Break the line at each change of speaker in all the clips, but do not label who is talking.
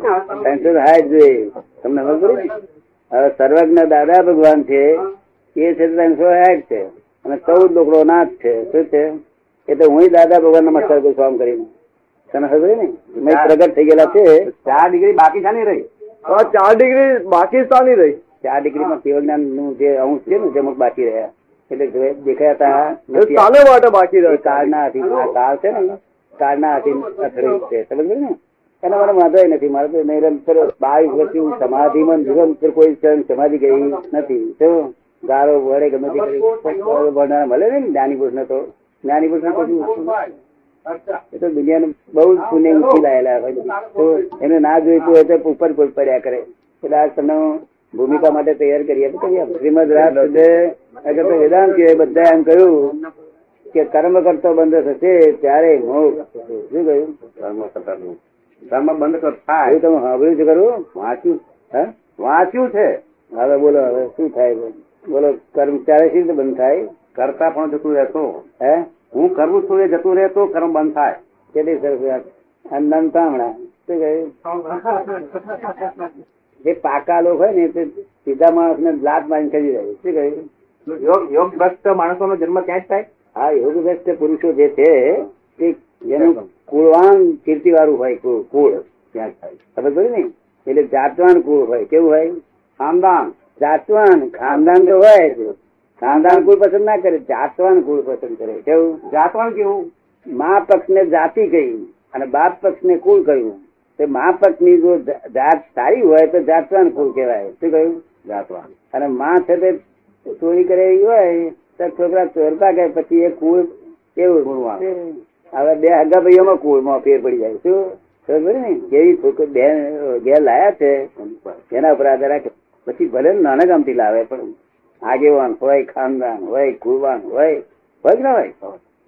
જોઈએ તમને ખબર પડી? હવે સર્વજ્ઞ દાદા ભગવાન છે એ છે ત્રણસો સાઠ છે. અને ચૌદ લોકડો નાથ છે. શું છે? એ તો હું દાદા ભગવાન નમસ્કાર કરું છું કરીને. તને ખબર ને? મેં પ્રગટ થઈ ગયેલા છે.
ચાર ડિગ્રી બાકી છે નહીં રહી
ચાર ડિગ્રી બાકી સાની રહી.
ચાર ડિગ્રીમાં કેવળ જ્ઞાનનું જે અંશ છે ને જેમ બાકી રહ્યા. એટલે દેખાયા હતા
એ માટે બાકી
રહ્યા.
કાળ
ના હાથી આ કાળ છે ને કાળના હાથી અથડાયું છે. સમજ ને? એના મને વાંધો નથી. મારે તો નિરંતર બાવીસ વર્ષથી હું સમાધિમાં નિરંતર કોઈ ક્ષણ સમાધિ ગઈ નથી. તો ગારો વડે ગમે તે ભણનાર મળે ને જ્ઞાની પુરુષને તો. જ્ઞાની કશું વસ્તુ એ તો દુનિયાનું બહુ જ પુણ્ય ઊંચી લાયેલા હોય તો એને ના જોઈતું હોય તો ઉપર ઉપર પડ્યા કરે. એટલે આ તમને ભૂમિકા માટે તૈયાર કરીએ શ્રીમદ રાજ અગર તો વેદાંત કે બધા એમ કહ્યું કે કર્મ કરતો બંધ થશે ત્યારે મોક્ષ થશે. શું કહ્યું?
કર્મ કરતા કર્મ બંધ કર થાય.
તમે સાંભળ્યું છે ખરું?
વાંચ્યું.
હે?
વાંચ્યું છે.
હવે બોલો હવે શું થાય? બોલો કર્મ ત્યારે શી રીતે બંધ થાય?
કરતા પણ જતું રહેતો.
હે?
હું કરું છું એ જતું રહેતો કર્મ બંધ થાય.
કેટલી સરસ અન્નમ તામણા શું કહ્યું જે પાકા લોકો હોય ને તે સીધા માણસ ને લાત મારીને કરી જાય. શું કહ્યું
યોગ યોગ ભ્રષ્ટ માણસોનો જન્મ ક્યાં જ થાય?
આ ભ્રષ્ટ પુરુષો જે છે તે જેનું કુળવાન કીર્તિ વાળું હોય કુળ કુળ
ત્યાં
ને? એટલે જાતવાન કુળ હોય. કેવું હોય?
ખાનદાન.
જાતવાન, ખાનદાન તો હોય. ખાનદાન કુળ પસંદ ના કરે, જાતવાન કુળ પસંદ કરે. કેવું?
જાતવાન કેવું?
મા પક્ષ ને જાતિ કહી અને બાપ પક્ષ ને કુળ કહ્યું. તે મા પક્ષની જો, જાત સારી હોય તો જાતવાન કુળ કહેવાય. શું કહ્યું?
જાતવાન.
અને મા છે તે ચોરી કરેલી હોય તો છોકરા ચોરતા કે પછી એ કુળ કેવું?
કુળવાન.
હવે બે હગા ભાઈઓમાં કુળમાં ફેર પડી જાય. શું? ખબર ને જેવી બે ઘેર લાયા છે એના ઉપર આધાર રાખે. પછી ભલે નાના ગામથી લાવે, પણ આગેવાન હોય, ખાનદાન હોય, કુળવાન હોય હોય ના હોય?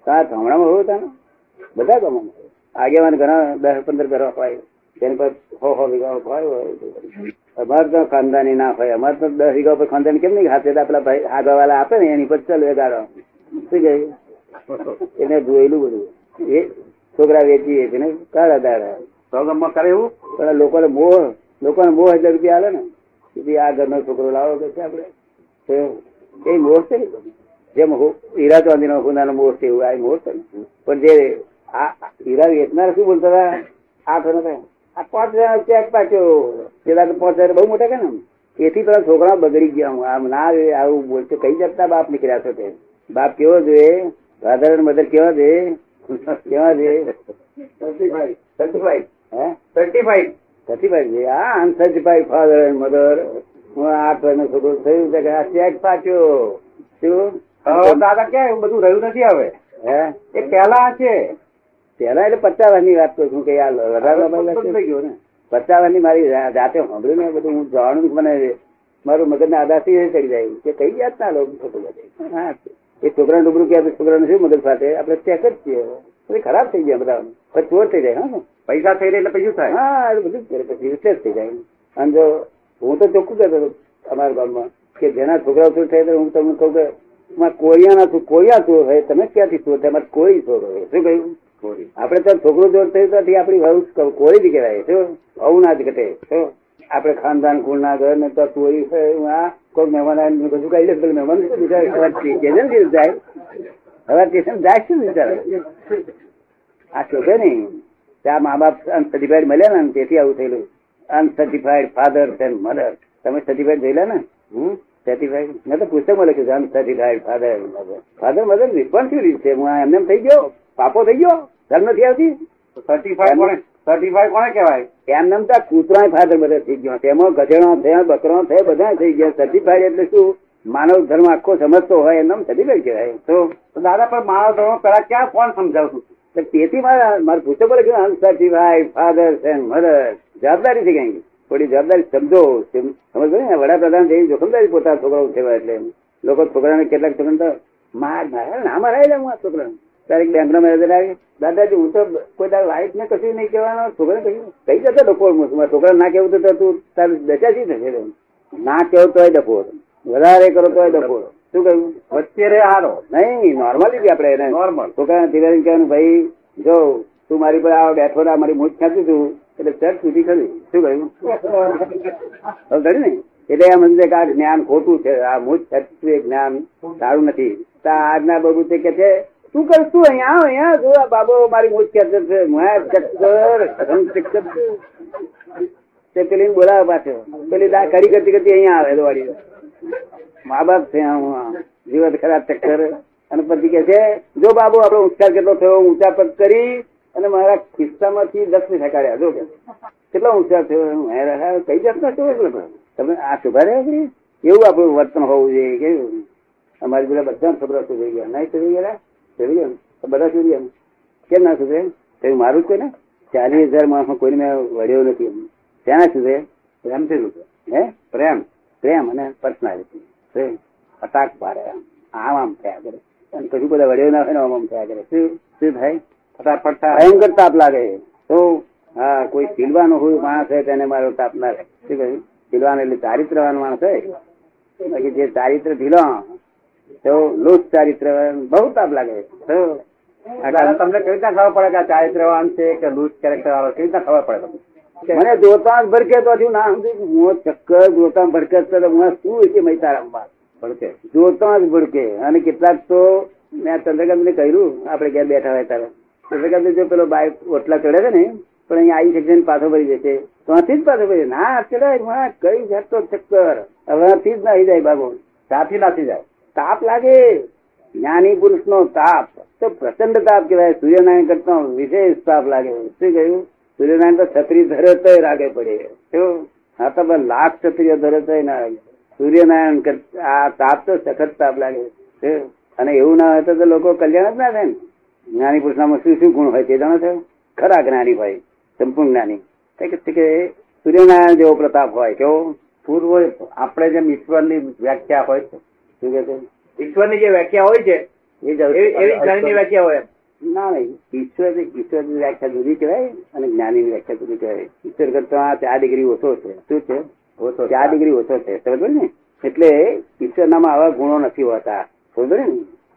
સાત હમણાં હોય તાને બધા ગામોમાં આગેવાન ઘણા દસ, પંદર ઘર હોય, તેની પર હો હો વીઘા હોય. અમારે તો ખાનદાની ના હોય. અમારે તો દસ વીઘા ઉપર ખાનદાન કેમ નહીં હાથે? પેલા ભાઈ આગળ વાળા આપે ને, એની પર ચાલુ ગાડો શું કહ્યું એને જોયેલું બધું. એ છોકરા વેચી છે ને કાળા દાડા.
સોગમમાં કરે એવું?
પણ લોકોને મોહ લોકોને મોહ હજાર રૂપિયા આવે ને કે ભાઈ આ ઘરનો છોકરો લાવો કે છે આપણે? એ મોહ છે. જેમ હીરા ચાંદીનો સોનાનો મોહ છે એવું આ મોહ છે પણ જે આ હીરા વેચનાર શું બોલતા હતા? આ થયો. આ પાંચ હજાર ચેક પાછો. પેલા તો પાંચ હજાર બહુ મોટા કે ને એથી પેલા છોકરા બગડી ગયા હું. આમ ના આવે આવું બોલતો. કઈ જતા બાપ નીકળ્યા છો તે બાપ કેવો જોઈએ ફાધર મધર કેવા જોઈએ કેવા જોઈએ
સર્ટિફાઈડ સર્ટિફાઈડ
હે?
સર્ટિફાઈડ
સતીભાઈ છે. અનસર્ટિફાઈડ ફાધર એન્ડ મધર હું આઠ વર્ષનો છોકરો થયું છે કે આ ચેક પાછો. શું?
દાદા ક્યાં બધું રહ્યું નથી હવે.
હે?
એ પહેલા છે.
પેલા એટલે પચાસની વાત કરું છું કે આ
ને.
પચાસ વર્ષની મારી જાતે સાંભળ્યું ને બધું. હું જાણું મને. મારું મગજ આદાથી ચડી જાય. કે કઈ જાતના લોકો છોકરો હા એ છોકરાને ડુબરું કે આપણે છોકરાને શું મગજ સાથે આપણે ચેક જ છીએ પછી ખરાબ થઈ ગયા બધા પછી ચોર થઈ જાય હા
પૈસા થઈ રહે એટલે પૈસું થાય
હા એ બધું જ કરે પછી એટલે જ થઈ જાય અને જો હું તો ચોખ્ખું કહેતો હતો અમારા ગામમાં કે જેના છોકરાઓ ચોર થાય તો હું તમને કહું કે માં કોળિયાના છું કોળિયા ચોર હોય તમે ક્યાંથી ચોર થાય મારે કોળી ચોર હોય શું કહ્યું
ચોરી.
આપણે તો છોકરો ચોર થયું ત્યાંથી આપણી વહુ કોળી જ કહેવાય શું આવું ના જ ઘટે શું આપણે ખાનદાન કુળ ના ઘર ને તો ચોરી હોય હું આ કોઈ મહેમાન આવીને બધું લે પેલું મહેમાન બિચારા સવાર સ્ટેશનથી જાય હવે સ્ટેશન જાય શું બિચારા. આ શોધે નહીં. ત્યાં મા બાપ અનસર્ટિફાઈડ મળ્યા ને તેથી આવું થયેલું. અનસર્ટિફાઈડ ફાધર એન્ડ મધર તમે સર્ટિફાઈડ થયેલા ને? હમ? સર્ટિફાઈડ મેં તો પુસ્તકમાં લખ્યું છે uncertified father mother father mother responsibility છે. હું એમને એમ થઈ ગયો? પાપો થઈ ગયો? ધર્મ નથી આવતી?
સર્ટિફાઈડ સર્ટિફાઈડ કોને કહેવાય?
એમ કૂતરા ફાધર બધા થઈ ગયો. તેમાં ગધેડો થયા, બકરો થયા બધા થઈ ગયા. સર્ટિફાઈડ એટલે શું? માનવ ધર્મ આખો સમજતો હોય એમ સર્ટિફાઈડ કહેવાય. તો
દાદા, પણ માનવ ધર્મ પેલા ક્યાં કોણ
સમજાવશું તેથી મારે મારે પુસ્તકો કે અનસર્ટિફાઈડ ફાધર એન્ડ મધર જવાબદારી થઈ ગઈ થોડી જવાબદારી સમજો. સમજો પડી ને, વડાપ્રધાન થઈ જોખમદારી પોતાના છોકરાઓ સેવા એટલે લોકો છોકરાને કેટલાક છોકરા માર, મારે, ના મરાય હું આ છોકરાને. તારીખ બેંક નો મેનેજર આવી દાદાજી હું તો કોઈ તારા લાઈફ ને કશું નહીં કહેવાનો છોકરા કહ્યું કઈ જતો ડફોર હું છોકરા ના કેવું તો તું તારી દશા શી થશે ના કેવું તોય ડફોર વધારે કરો તોય ડફોર શું કહ્યું?
અત્યારે હારો.
નહીં નોર્મલી આપણે એને
નોર્મલ
છોકરા ધીરે કહેવાનું ભાઈ જો તું મારી પર આવો બેઠો ના મારી મૂઠ ખેંચું છું. એટલે ચટ સુધી ખરી. શું કહ્યું? ખરી ને? એટલે એમ સમજે કે આ જ્ઞાન ખોટું છે. આ મૂળ સત્ય જ્ઞાન સારું નથી. આજના બધું તે કે છે તું કર તું અહીંયા આવ અહીંયા જો બાબો મારી મોજ કે છે મેં તે પેલી બોલાવે પાછો. પેલી દા કરી કરતી કરતી અહીંયા આવે દોડી. મા બાપ છે હું જીવન ખરાબ ચક્કર. અને પછી કે છે જો બાબુ આપણો ઉચ્ચાર કેટલો થયો? ઊંચા પગ કરી અને મારા ખિસ્સામાંથી દસ પૈસા ઠેકાડ્યા જો કેટલો ઊંચા થયો? હું રહા, કઈ જાતના એટલે તમે આ શુભા રહ્યા એવું આપણું વર્તન હોવું જોઈએ. કેવું? અમારી બધા બધા ખબર થઈ ગયા નહીં થઈ ગયા ગયા બધા સુધરી એમ? કેમ ના સુધરે? તો મારું જ કોઈ ને ચાલીસ હજાર માણસ કોઈને મેં વળ્યો નથી એમ. ત્યાં સુધરે? પ્રેમથી સુધરે હે? પ્રેમ. પ્રેમ અને પર્સનાલિટી અટાક પાડે આમ આમ થયા કરે. અને કશું બધા વડ્યો ના હોય ને આમ આમ થયા કરે. શું? શું થાય? ફટાફટ ભયંકર તાપ લાગે. તો હા, કોઈ સિલવાનો હોય માણસ હોય તેને મારો તાપ ના લાગે. શું કહ્યું? સિલવાનો એટલે ચારિત્રવાન માણસ હોય? બાકી જે ચારિત્ર ઢીલો તો લોક ચારિત્ર બહુ તાપ લાગે
તમને કેવી રીતના ખબર પડે કે ચારિત્રવાન છે કે લૂઝ કેરેક્ટર વાળો? કેવી રીતના ખબર પડે
મને જોતા ભરકે તો હજુ ના સમજી હું ચક્કર જોતા ભરકે તો હું શું છે મય તારામાં
ભડકે.
જોતા જ ભડકે. અને કેટલાક તો મેં ચંદ્રકાંત ને કહ્યું આપણે ઘેર બેઠા હોય ત્યારે. ચંદ્રકાંત જો પેલો બાઈક ઓટલા ચડે છે ને પણ અહીંયા આવી શકશે પાછો ભરી જશે. ત્યાંથી જ પાછો ભરી ના ચડાય કઈ જાતો ચક્કર? હવેથી જ નાહી જાય બાબુ.
સાથી નાસી જાય.
તાપ લાગે? જ્ઞાની પુરુષ નો તાપ તો પ્રચંડ તાપ કહેવાય. સૂર્યનારાયણ કરતા વિશેષ તાપ લાગે. શું કહ્યું? સૂર્યનારાયણ તો છત્રી ધરે રાગે પડે. હા, તો લાખ ક્ષત્રિય ધરે ના લાગે સૂર્યનારાયણ આ તાપ તો સખત તાપ લાગે. અને એવું ના હોય તો લોકો કલ્યાણ જ ના થાય ને. જ્ઞાની પુરુષનામાં શું શું ગુણ હોય તે જાણો છો? ખરા જ્ઞાની હોય. સંપૂર્ણ જ્ઞાની. કે સૂર્યનારાયણ જેવો પ્રતાપ હોય. કેવો
પૂર્વ આપણે જેમ ઈશ્વરની વ્યાખ્યા હોય છે
શું કે છે?
ઈશ્વરની જે વ્યાખ્યા હોય છે
એ
એવી એવી જ્ઞાનીની વ્યાખ્યા હોય
ના નહીં ઈશ્વર ઈશ્વરની વ્યાખ્યા જુદી કહેવાય અને જ્ઞાનીની વ્યાખ્યા જુદી કહેવાય. ઈશ્વર કરતા ચાર ડિગ્રી ઓછો છે. શું છે?
ઓછો
ચાર ડિગ્રી ઓછો છે. સમજ ને? એટલે ઈશ્વરનામાં આવા ગુણો નથી હોતા. સમજ ને?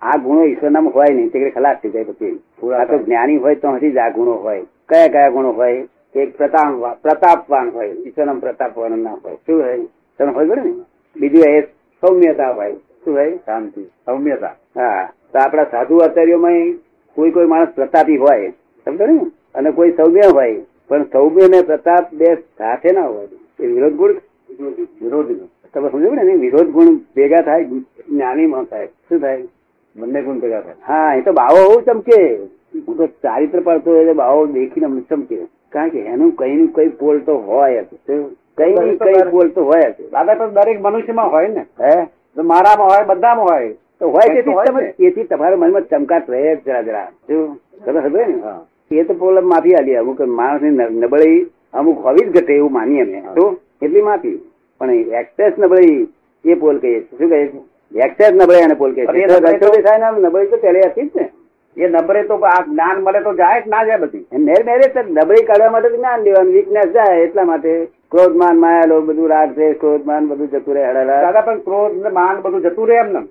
આ ગુણો ઈશ્વરનામાં હોય નહીં. તે ખલાસ થઈ જાય પછી. આ તો જ્ઞાની હોય તો હજી જ આ ગુણો હોય. કયા કયા ગુણો હોય? એક પ્રતાપ પ્રતાપવાન હોય. ઈશ્વરનામ પ્રતાપવાન ના હોય. શું હોય? તમે હોય ને? બીજું એ સૌમ્યતા હોય. શું ભાઈ
શાંતિ. સૌમ્યતા
હા. તો આપણા સાધુ આચાર્યોમાં કોઈ કોઈ માણસ પ્રતાપી હોય સમજો ને? અને કોઈ સૌમ્ય હોય પણ સૌમ્ય ને પ્રતાપ બે સાથે ના હોય. એ વિરોધ ગુણ?
વિરોધ
તમે સમજો ને? વિરોધ ગુણ ભેગા થાય જ્ઞાનીમાં થાય. શું થાય?
બંને ગુણ ભેગા થાય.
હા એ તો બાવો બહુ ચમકે. હું તો ચારિત્ર પડતો હોય એટલે બાવો દેખીને અમને ચમકે. કારણ કે એનું કઈ નું કઈ પોલ તો હોય કઈ કઈ પોલ તો હોય
દાદા તો દરેક મનુષ્યમાં હોય ને.
હે?
મારામાં હોય બધામાં હોય.
તો હોય તેથી તમારા મનમાં ચમકાટ રહે જરા જરા. ને? એ તો પ્રોબ્લેમ માફી આલી અમુક માણસની ન- નબળી અમુક હોવી જ ઘટે એવું માની અમે. તો એટલી માફી. પણ એક્સેસ નબળી એ પોલ કહીએ શું છીએ? એક્સેસ નબળી અને પોલ કહીએ
નબળી તો-
રસ્તો ને નબળી તો પહેલે હતી જ ને.
એ નબળે તો આ જ્ઞાન મળે તો જાય જ ના જાય બધી.
મેર મેરે નબળી કાઢવા માટે જ્ઞાન લેવાનું વીકનેસ જાય એટલા માટે ક્રોધમાન માયા લોભ બધું રાગ છે ક્રોધમાન બધું જતું રહે હળહળ.
દાદા પણ ક્રોધ માન બધું જતું રહે એમને.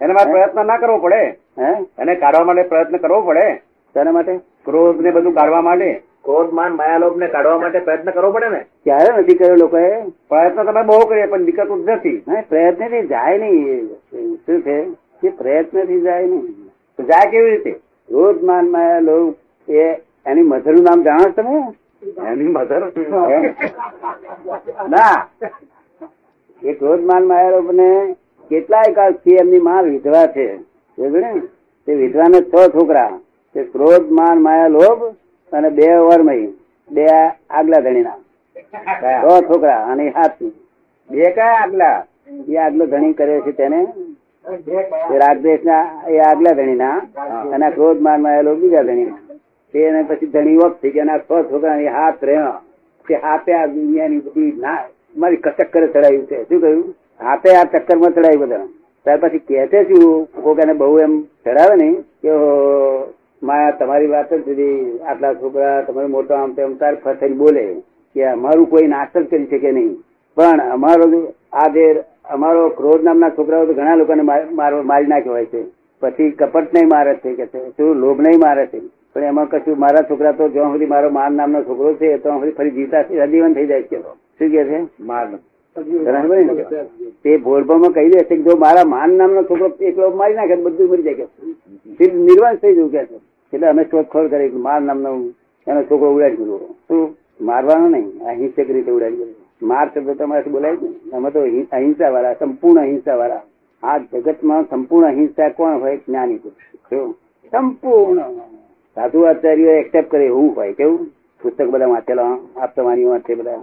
એના માટે પ્રયત્ન ના કરવો પડે.
હે?
એને કાઢવા માટે પ્રયત્ન કરવો પડે.
તેના માટે?
ક્રોધ ને બધું કાઢવા માટે. ક્રોધ માન માયા લોભ ને કાઢવા માટે પ્રયત્ન કરવો પડે ને?
ક્યારે નથી કર્યો લોકોએ?
પ્રયત્ન તમે બહુ કરીએ પણ નીકળતું જ નથી
પ્રયત્નથી જાય નહીં. શું છે? કે પ્રયત્નથી જાય નહીં.
જાય કેવી રીતે?
ક્રોધ માન માયા લોભ એ એની મધરનું નામ જાણો છો તમે?
એની મધર?
ના. એ ક્રોધમાન ને કેટલાય કાળથી એમની માં વિધવા છે. સમજ્યો ને? છ છોકરા. તે ક્રોધ માન માયા લોભ અને બે વરમય બે આગલા ધણીના. છ છોકરા અને હાથ
બે કયા આગલા?
એ આગલો ધણી કરે છે તેને. રાગદેશ ના એ આગલા ધણી ના અને ક્રોધ માન માયા લોભ બીજા ધણી તે એને પછી ધણી વખત થઈ ગયા છ છોકરા એ હાથ રહ્યા તે હાથે આ દુનિયાની બધી ના મારી ચક્કરે ચડાવ્યું છે. શું કહ્યું? હાથે આ ચક્કરમાં ચડાવ્યું બધા ત્યાર પછી કહે છે શું? કોક એને બહુ એમ ચડાવે ને કે માયા, તમારી વાત જ જુદી આટલા છોકરા, તમારે મોટો આમ તેમ તાર ફસાઈ બોલે કે અમારું કોઈ જ કરી શકે નહીં. પણ અમારો આ જે અમારો ક્રોધ નામના છોકરાઓ તો ઘણા લોકોને માર- નાખ્યો હોય છે. પછી કપટ નહીં મારે છે કે શું? લોભ નહીં મારે છે. પણ એમાં કશું, મારા છોકરા તો જ્યાં સુધી મારો માન નામનો છોકરો છે ત્યાં સુધી ફરી જીતા સજીવન થઈ જાય છે. શું કે છે?
માર
તે ભોળભામાં કહી દે છે જો મારા માન નામનો છોકરો એકલો મારી નાખે બધું મરી જાય કે? નિર્વાસ થઈ જવું કે એટલે અમે શોધખોળ કરી માર નામનો એનો છોકરો ઉડાડી દીધો. શું? મારવાનો નહીં. અહિંસક રીતે ઉડાડી દીધો. માર શબ્દ તમારે બોલાય ને અમે તો અહિંસા વાળા સંપૂર્ણ અહિંસા વાળા આ જગતમાં સંપૂર્ણ અહિંસા કોણ હોય? જ્ઞાની પુરુષ. સંપૂર્ણ. સાધુ આચાર્ય એક્સેપ્ટ કરે એવું હોય કેવું? પુસ્તક બધા વાંચેલા આપતા વાંચે બધા.